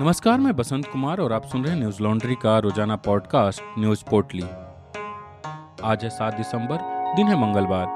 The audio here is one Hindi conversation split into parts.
नमस्कार, मैं बसंत कुमार और आप सुन रहे हैं न्यूज़ लॉन्ड्री का रोज़ाना पॉडकास्ट, न्यूज़ पोर्टली। आज है सात दिसंबर, दिन है मंगलवार।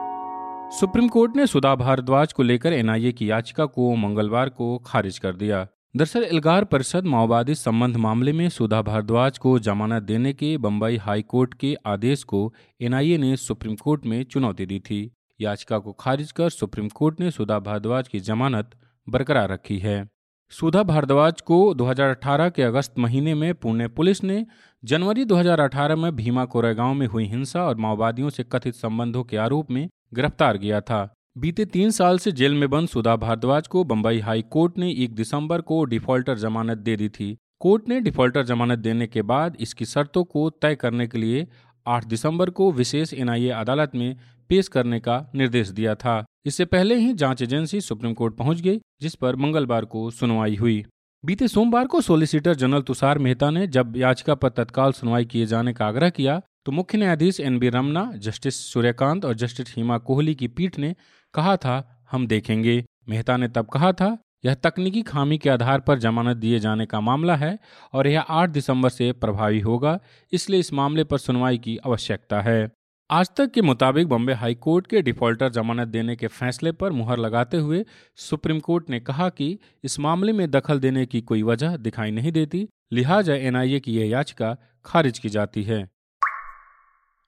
सुप्रीम कोर्ट ने सुधा भारद्वाज को लेकर एनआईए की याचिका को मंगलवार को खारिज कर दिया। दरअसल एल्गार परिषद माओवादी संबंध मामले में सुधा भारद्वाज को जमानत देने के बम्बई हाई कोर्ट के आदेश को एनआईए ने सुप्रीम कोर्ट में चुनौती दी थी। याचिका को खारिज कर सुप्रीम कोर्ट ने सुधा भारद्वाज की जमानत बरकरार रखी है। सुधा भारद्वाज को 2018 के अगस्त महीने में पुणे पुलिस ने जनवरी 2018 में भीमा कोरेगांव में हुई हिंसा और माओवादियों से कथित संबंधों के आरोप में गिरफ़्तार किया था। बीते तीन साल से जेल में बंद सुधा भारद्वाज को बंबई हाई कोर्ट ने एक दिसंबर को डिफॉल्टर जमानत दे दी थी। कोर्ट ने डिफॉल्टर जमानत देने के बाद इसकी शर्तों को तय करने के लिए 8 दिसंबर को विशेष एनआईए अदालत में पेश करने का निर्देश दिया था। इससे पहले ही जाँच एजेंसी सुप्रीम कोर्ट पहुँच गई, जिस पर मंगलवार को सुनवाई हुई। बीते सोमवार को सोलिसिटर जनरल तुषार मेहता ने जब याचिका पर तत्काल सुनवाई किए जाने का आग्रह किया तो मुख्य न्यायाधीश N B Ramana, justice Suryakant और जस्टिस हिमा कोहली की पीठ ने कहा था, हम देखेंगे। मेहता ने तब कहा था, यह तकनीकी खामी के आधार पर जमानत दिए जाने का मामला है और यह 8 दिसंबर से प्रभावी होगा, इसलिए इस मामले पर सुनवाई की आवश्यकता है। आज तक के मुताबिक बॉम्बे हाई कोर्ट के डिफॉल्टर जमानत देने के फैसले पर मुहर लगाते हुए सुप्रीम कोर्ट ने कहा कि इस मामले में दखल देने की कोई वजह दिखाई नहीं देती, लिहाजा एनआईए की यह याचिका खारिज की जाती है।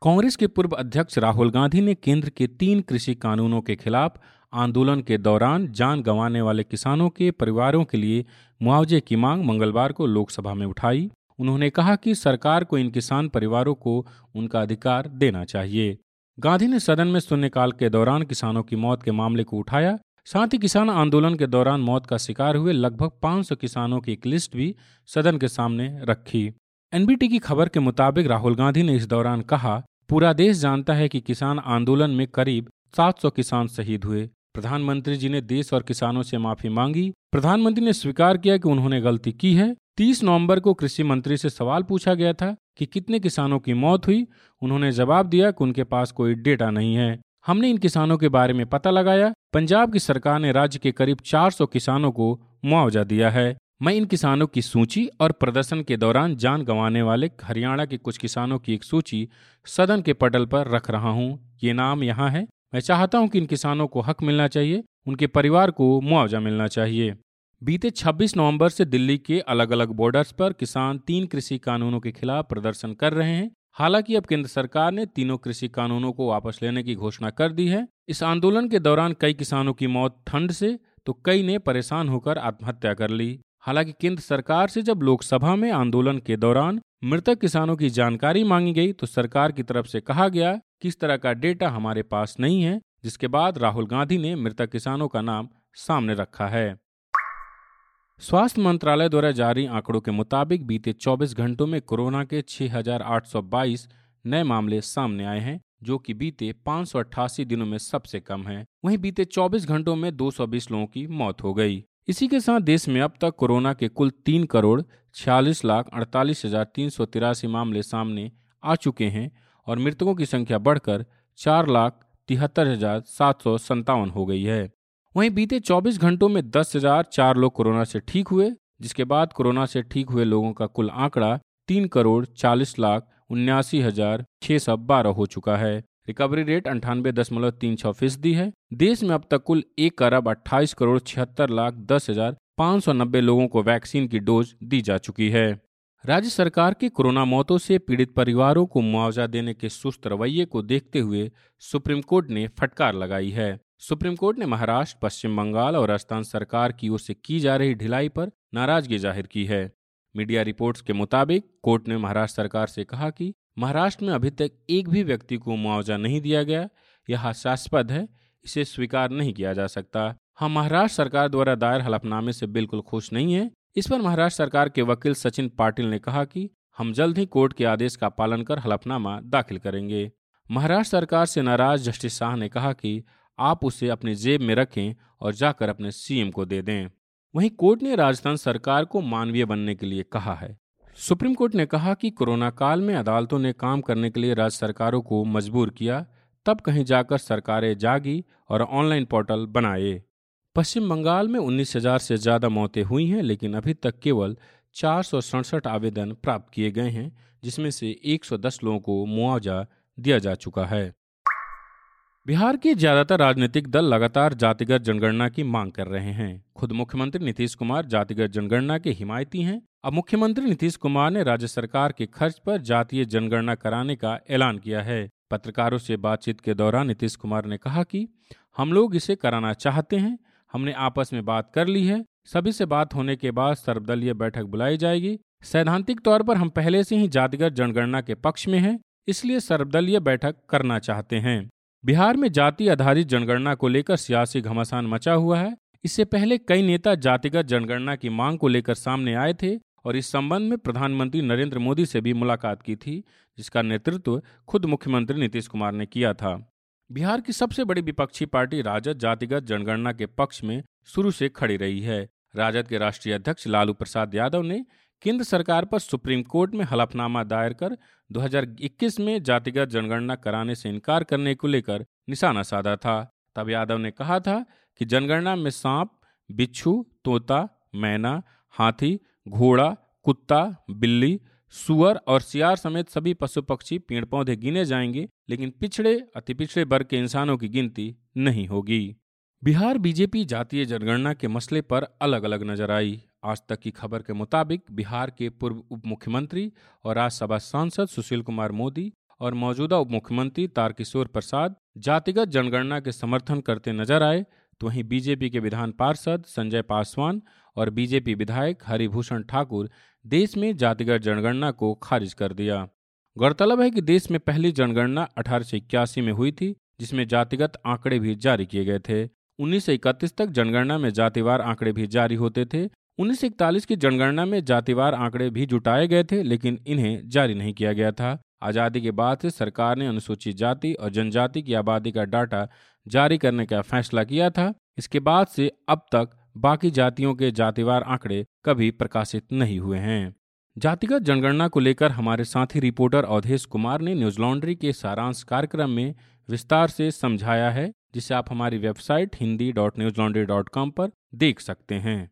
कांग्रेस के पूर्व अध्यक्ष राहुल गांधी ने केंद्र के तीन कृषि कानूनों के खिलाफ आंदोलन के दौरान जान गंवाने वाले किसानों के परिवारों के लिए मुआवजे की मांग मंगलवार को लोकसभा में उठाई। उन्होंने कहा कि सरकार को इन किसान परिवारों को उनका अधिकार देना चाहिए। गांधी ने सदन में शून्यकाल के दौरान किसानों की मौत के मामले को उठाया। साथ ही किसान आंदोलन के दौरान मौत का शिकार हुए लगभग 500 किसानों की एक लिस्ट भी सदन के सामने रखी। एनबीटी की खबर के मुताबिक राहुल गांधी ने इस दौरान कहा, पूरा देश जानता है कि किसान आंदोलन में करीब 700 किसान शहीद हुए। प्रधानमंत्री जी ने देश और किसानों से माफ़ी मांगी। प्रधानमंत्री ने स्वीकार किया कि उन्होंने गलती की है। 30 नवंबर को कृषि मंत्री से सवाल पूछा गया था कि कितने किसानों की मौत हुई। उन्होंने जवाब दिया कि उनके पास कोई डेटा नहीं है। हमने इन किसानों के बारे में पता लगाया। पंजाब की सरकार ने राज्य के करीब 400 किसानों को मुआवजा दिया है। मैं इन किसानों की सूची और प्रदर्शन के दौरान जान गंवाने वाले हरियाणा के कुछ किसानों की एक सूची सदन के पटल पर रख रहा हूँ। ये नाम यहाँ है। मैं चाहता हूँ कि इन किसानों को हक मिलना चाहिए, उनके परिवार को मुआवजा मिलना चाहिए। बीते 26 नवंबर से दिल्ली के अलग अलग बॉर्डर्स पर किसान तीन कृषि कानूनों के खिलाफ प्रदर्शन कर रहे हैं। हालाँकि अब केंद्र सरकार ने तीनों कृषि कानूनों को वापस लेने की घोषणा कर दी है। इस आंदोलन के दौरान कई किसानों की मौत ठंड से तो कई ने परेशान होकर आत्महत्या कर ली। हालाँकि केंद्र सरकार से जब लोकसभा में आंदोलन के दौरान मृतक किसानों की जानकारी मांगी गई तो सरकार की तरफ़ से कहा गया कि इस तरह का डेटा हमारे पास नहीं है जिसके बाद राहुल गांधी ने मृतक किसानों का नाम सामने रखा है। स्वास्थ्य मंत्रालय द्वारा जारी आंकड़ों के मुताबिक बीते 24 घंटों में कोरोना के 6,822 नए मामले सामने आए हैं जो कि बीते पाँच सौ अट्ठासी दिनों में सबसे कम है। वहीं बीते 24 घंटों में 220 लोगों की मौत हो गई। इसी के साथ देश में अब तक कोरोना के कुल तीन करोड़ छियालीस लाख अड़तालीस हज़ार तीन सौ तिरासी मामले सामने आ चुके हैं और मृतकों की संख्या बढ़कर चार लाख तिहत्तर हज़ार सात सौ संतावन हो गई है। वहीं बीते 24 घंटों में दस हज़ार चार लोग कोरोना से ठीक हुए, जिसके बाद कोरोना से ठीक हुए लोगों का कुल आंकड़ा तीन करोड़ चालीस लाख उन्यासी हज़ार छह सौ बारह हो चुका है। रिकवरी रेट अंठानवे दशमलव तीन छह फ़ीसदी है। देश में अब तक कुल एक अरब अट्ठाईस करोड़ छिहत्तर लाख दस हज़ार पाँच सौ नब्बे लोगों को वैक्सीन की डोज दी जा चुकी है। राज्य सरकार की कोरोना मौतों से पीड़ित परिवारों को मुआवजा देने के सुस्त रवैये को देखते हुए सुप्रीम कोर्ट ने फटकार लगाई है। सुप्रीम कोर्ट ने महाराष्ट्र, पश्चिम बंगाल और राजस्थान सरकार की ओर से की जा रही ढिलाई पर नाराज़गी ज़ाहिर की है। मीडिया रिपोर्ट्स के मुताबिक कोर्ट ने महाराष्ट्र सरकार से कहा कि महाराष्ट्र में अभी तक एक भी व्यक्ति को मुआवजा नहीं दिया गया। यह हास्यास्पद है, इसे स्वीकार नहीं किया जा सकता। हम महाराष्ट्र सरकार द्वारा दायर हलफनामे से बिल्कुल खुश नहीं है। इस पर महाराष्ट्र सरकार के वकील सचिन पाटिल ने कहा कि हम जल्द ही कोर्ट के आदेश का पालन कर हलफनामा दाखिल करेंगे। महाराष्ट्र सरकार से नाराज़ जस्टिस शाह ने कहा कि आप उसे अपनी जेब में रखें और जाकर अपने सीएम को दे दें। वहीं कोर्ट ने राजस्थान सरकार को मानवीय बनने के लिए कहा है। सुप्रीम कोर्ट ने कहा कि कोरोना काल में अदालतों ने काम करने के लिए राज्य सरकारों को मजबूर किया, तब कहीं जाकर सरकारें जागी और ऑनलाइन पोर्टल बनाए। पश्चिम बंगाल में उन्नीस हज़ार से ज़्यादा मौतें हुई हैं, लेकिन अभी तक केवल चार सौ सड़सठ आवेदन प्राप्त किए गए हैं, जिसमें से 110 लोगों को मुआवजा दिया जा चुका है। बिहार के ज़्यादातर राजनीतिक दल लगातार जातिगत जनगणना की मांग कर रहे हैं। खुद मुख्यमंत्री नीतीश कुमार जातिगत जनगणना के हिमायती हैं। अब मुख्यमंत्री नीतीश कुमार ने राज्य सरकार के खर्च पर जातीय जनगणना कराने का ऐलान किया है। पत्रकारों से बातचीत के दौरान नीतीश कुमार ने कहा कि हम लोग इसे कराना चाहते हैं हमने आपस में बात कर ली है। सभी से बात होने के बाद सर्वदलीय बैठक बुलाई जाएगी। सैद्धांतिक तौर पर हम पहले से ही जातिगत जनगणना के पक्ष में हैं, इसलिए सर्वदलीय बैठक करना चाहते हैं। बिहार में जाति आधारित जनगणना को लेकर सियासी घमासान मचा हुआ है। इससे पहले कई नेता जातिगत जनगणना की मांग को लेकर सामने आए थे और इस संबंध में प्रधानमंत्री नरेंद्र मोदी से भी मुलाकात की थी, जिसका नेतृत्व खुद मुख्यमंत्री नीतीश कुमार ने किया था। बिहार की सबसे बड़ी विपक्षी पार्टी राजद जातिगत जनगणना के पक्ष में शुरू से खड़ी रही है। राजद के राष्ट्रीय अध्यक्ष लालू प्रसाद यादव ने केंद्र सरकार पर सुप्रीम कोर्ट में हलफनामा दायर कर 2021 में जातिगत जनगणना कराने से इनकार करने को लेकर निशाना साधा था। तब यादव ने कहा था कि जनगणना में सांप, बिच्छू, तोता, मैना, हाथी, घोड़ा, कुत्ता, बिल्ली सुअर और सियार समेत सभी पशु पक्षी पेड़ पौधे गिने जाएँगे, लेकिन पिछड़े अति पिछड़े वर्ग के इंसानों की गिनती नहीं होगी। बिहार बीजेपी जातीय जनगणना के मसले पर अलग अलग नज़र आई। आज तक की खबर के मुताबिक बिहार के पूर्व उप मुख्यमंत्री और राज्यसभा सांसद सुशील कुमार मोदी और मौजूदा उप मुख्यमंत्री तारकिशोर प्रसाद जातिगत जनगणना के समर्थन करते नज़र आए तो वहीं बीजेपी के विधान पार्षद संजय पासवान और बीजेपी विधायक हरिभूषण ठाकुर देश में जातिगत जनगणना को खारिज कर दिया। गौरतलब है कि देश में पहली जनगणना अठारह में हुई थी, जिसमें जातिगत आंकड़े भी जारी किए गए थे। उन्नीस सौ इकतीस तक जनगणना में जातिवार आंकड़े भी जारी होते थे। उन्नीस सौ इकतालीस की जनगणना में जातिवार आंकड़े भी जुटाए गए थे, लेकिन इन्हें जारी नहीं किया गया था। आज़ादी के बाद से सरकार ने अनुसूचित जाति और जनजाति की आबादी का डाटा जारी करने का फैसला किया था। इसके बाद से अब तक बाकी जातियों के जातिवार आंकड़े कभी प्रकाशित नहीं हुए हैं। जातिगत जनगणना को लेकर हमारे साथी रिपोर्टर अवधेश कुमार ने न्यूज़ लॉन्ड्री के सारांश कार्यक्रम में विस्तार से समझाया है, जिसे आप हमारी website Hindi dot news laundry dot com पर देख सकते हैं।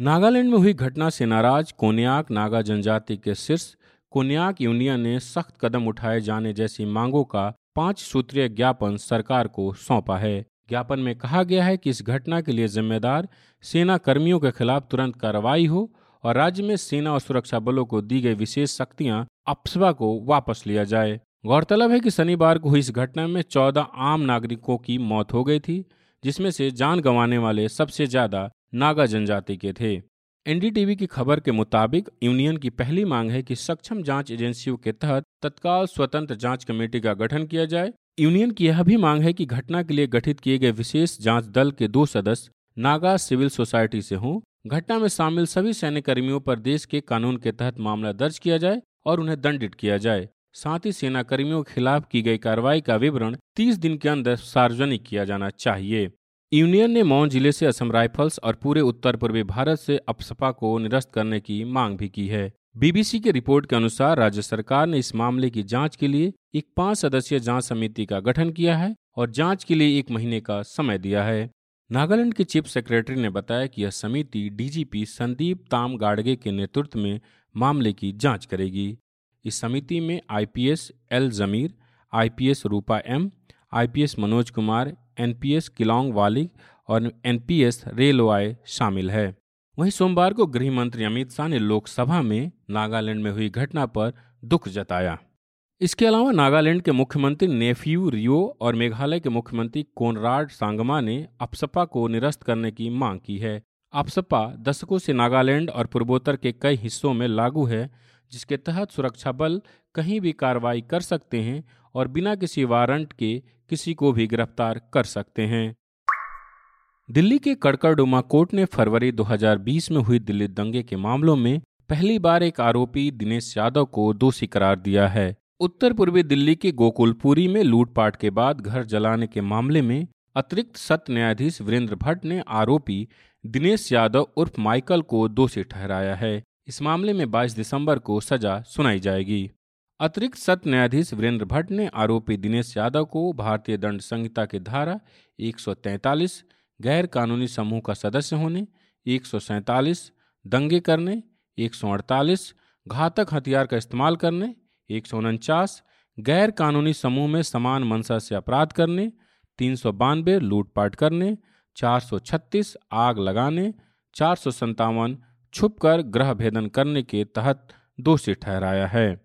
नागालैंड में हुई घटना से नाराज़ कोन्याक नागा जनजाति के शीर्ष कोन्याक यूनियन ने सख्त कदम उठाए जाने जैसी मांगों का पाँच सूत्रीय ज्ञापन सरकार को सौंपा है। ज्ञापन में कहा गया है कि इस घटना के लिए जिम्मेदार सेना कर्मियों के खिलाफ तुरंत कार्रवाई हो और राज्य में सेना और सुरक्षा बलों को दी गई विशेष शक्तियाँ अप्सवा को वापस लिया जाए। गौरतलब है कि शनिवार को हुई इस घटना में चौदह आम नागरिकों की मौत हो गई थी, जिसमें से जान गंवाने वाले सबसे ज़्यादा नागा जनजाति के थे। एनडीटीवी की खबर के मुताबिक यूनियन की पहली मांग है कि सक्षम जाँच एजेंसियों के तहत तत्काल स्वतंत्र जाँच कमेटी का गठन किया जाए यूनियन की यह भी मांग है कि घटना के लिए गठित किए गए विशेष जाँच दल के दो सदस्य नागा सिविल सोसाइटी से हों। घटना में शामिल सभी सैन्य कर्मियों पर देश के कानून के तहत मामला दर्ज किया जाए और उन्हें दंडित किया जाए। साथ ही सेना कर्मियों के खिलाफ की गई कार्रवाई का विवरण 30 दिन के अंदर सार्वजनिक किया जाना चाहिए। यूनियन ने मौन ज़िले से असम राइफल्स और पूरे उत्तर पूर्वी भारत से अपसपा को निरस्त करने की मांग भी की है। बीबीसी की रिपोर्ट के अनुसार राज्य सरकार ने इस मामले की जाँच के लिए एक पाँच सदस्यीय जाँच समिति का गठन किया है और जाँच के लिए एक महीने का समय दिया है। नागालैंड के चीफ सेक्रेटरी ने बताया कि यह समिति डीजीपी संदीप ताम गाड़गे के नेतृत्व में मामले की जाँच करेगी। इस समिति में IPS L Zameer, IPS Roopa M, IPS Manoj Kumar, NPS Keylong वाली और एनपीएस रेलवाय शामिल है। वहीं सोमवार को गृह मंत्री अमित शाह ने लोकसभा में नागालैंड में हुई घटना पर दुख जताया। इसके अलावा नागालैंड के मुख्यमंत्री नेफ्यू रियो और मेघालय के मुख्यमंत्री कोनराड सांगमा ने अपसपा को निरस्त करने की मांग की है। अपसपा दशकों से नागालैंड और पूर्वोत्तर के कई हिस्सों में लागू है, जिसके तहत सुरक्षा बल कहीं भी कार्रवाई कर सकते हैं और बिना किसी वारंट के किसी को भी गिरफ़्तार कर सकते हैं। दिल्ली के कड़कड़डुमा कोर्ट ने फरवरी 2020 में हुई दिल्ली दंगे के मामलों में पहली बार एक आरोपी दिनेश यादव को दोषी करार दिया है। उत्तर पूर्वी दिल्ली के गोकुलपुरी में लूटपाट के बाद घर जलाने के मामले में अतिरिक्त सत्य न्यायाधीश वीरेंद्र भट्ट ने आरोपी दिनेश यादव उर्फ़ माइकल को दोषी ठहराया है। इस मामले में 22 दिसंबर को सजा सुनाई जाएगी। अतिरिक्त सत्य न्यायाधीश वीरेंद्र भट्ट ने आरोपी दिनेश यादव को भारतीय दंड संहिता की धारा 143 गैर कानूनी समूह का सदस्य होने, एक सौ सैंतालीस, दंगे करने, एक सौ अड़तालीस, घातक हथियार का इस्तेमाल करने, एक सौ उनचास गैर कानूनी समूह में समान मंशा से अपराध करने, तीन सौ बानवे, लूटपाट करने 436 आग लगाने, चार सौ संतावन छुपकर ग्रह भेदन करने के तहत दोषी ठहराया है।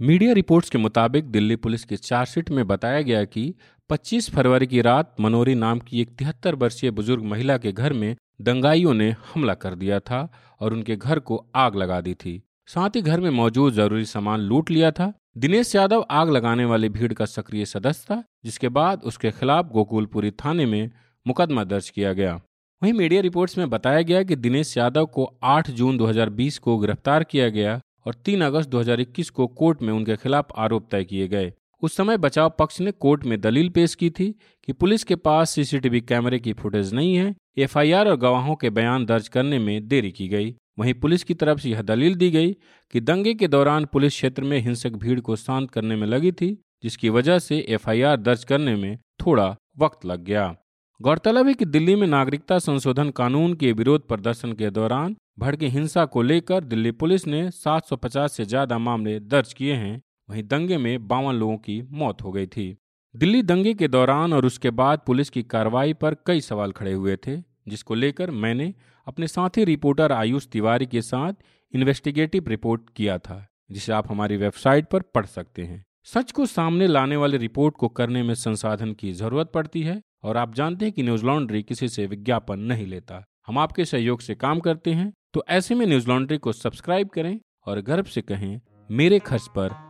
मीडिया रिपोर्ट्स के मुताबिक दिल्ली पुलिस की चार्जशीट में बताया गया कि 25 फरवरी की रात मनोरी नाम की एक तिहत्तर वर्षीय बुज़ुर्ग महिला के घर में दंगाइयों ने हमला कर दिया था और उनके घर को आग लगा दी थी। साथ ही घर में मौजूद ज़रूरी सामान लूट लिया था। दिनेश यादव आग लगाने वाली भीड़ का सक्रिय सदस्य था, जिसके बाद उसके खिलाफ गोकुलपुरी थाने में मुकदमा दर्ज किया गया। वहीं मीडिया रिपोर्ट्स में बताया गया कि दिनेश यादव को 8 जून 2020 को गिरफ़्तार किया गया और 3 अगस्त 2021 को कोर्ट में उनके खिलाफ आरोप तय किए गए। उस समय बचाव पक्ष ने कोर्ट में दलील पेश की थी कि पुलिस के पास सीसीटीवी कैमरे की फुटेज नहीं है, एफआईआर और गवाहों के बयान दर्ज करने में देरी की गई। वहीं पुलिस की तरफ़ से यह दलील दी गई कि दंगे के दौरान पुलिस क्षेत्र में हिंसक भीड़ को शांत करने में लगी थी, जिसकी वजह से एफआईआर दर्ज करने में थोड़ा वक्त लग गया। गौरतलब है कि दिल्ली में नागरिकता संशोधन कानून के विरोध प्रदर्शन के दौरान भड़की हिंसा को लेकर दिल्ली पुलिस ने 750 से ज़्यादा मामले दर्ज किए हैं वहीं दंगे में बावन लोगों की मौत हो गई थी। दिल्ली दंगे के दौरान और उसके बाद पुलिस की कार्रवाई पर कई सवाल खड़े हुए थे, जिसको लेकर मैंने अपने साथी रिपोर्टर आयुष तिवारी के साथ इन्वेस्टिगेटिव रिपोर्ट किया था, जिसे आप हमारी वेबसाइट पर पढ़ सकते हैं। सच को सामने लाने वाले रिपोर्ट को करने में संसाधन की ज़रूरत पड़ती है और आप जानते हैं कि न्यूज़ लॉन्ड्री किसी से विज्ञापन नहीं लेता। हम आपके सहयोग से काम करते हैं तो ऐसे में न्यूज़ लॉन्ड्री को सब्सक्राइब करें और गर्व से कहें, मेरे खर्च पर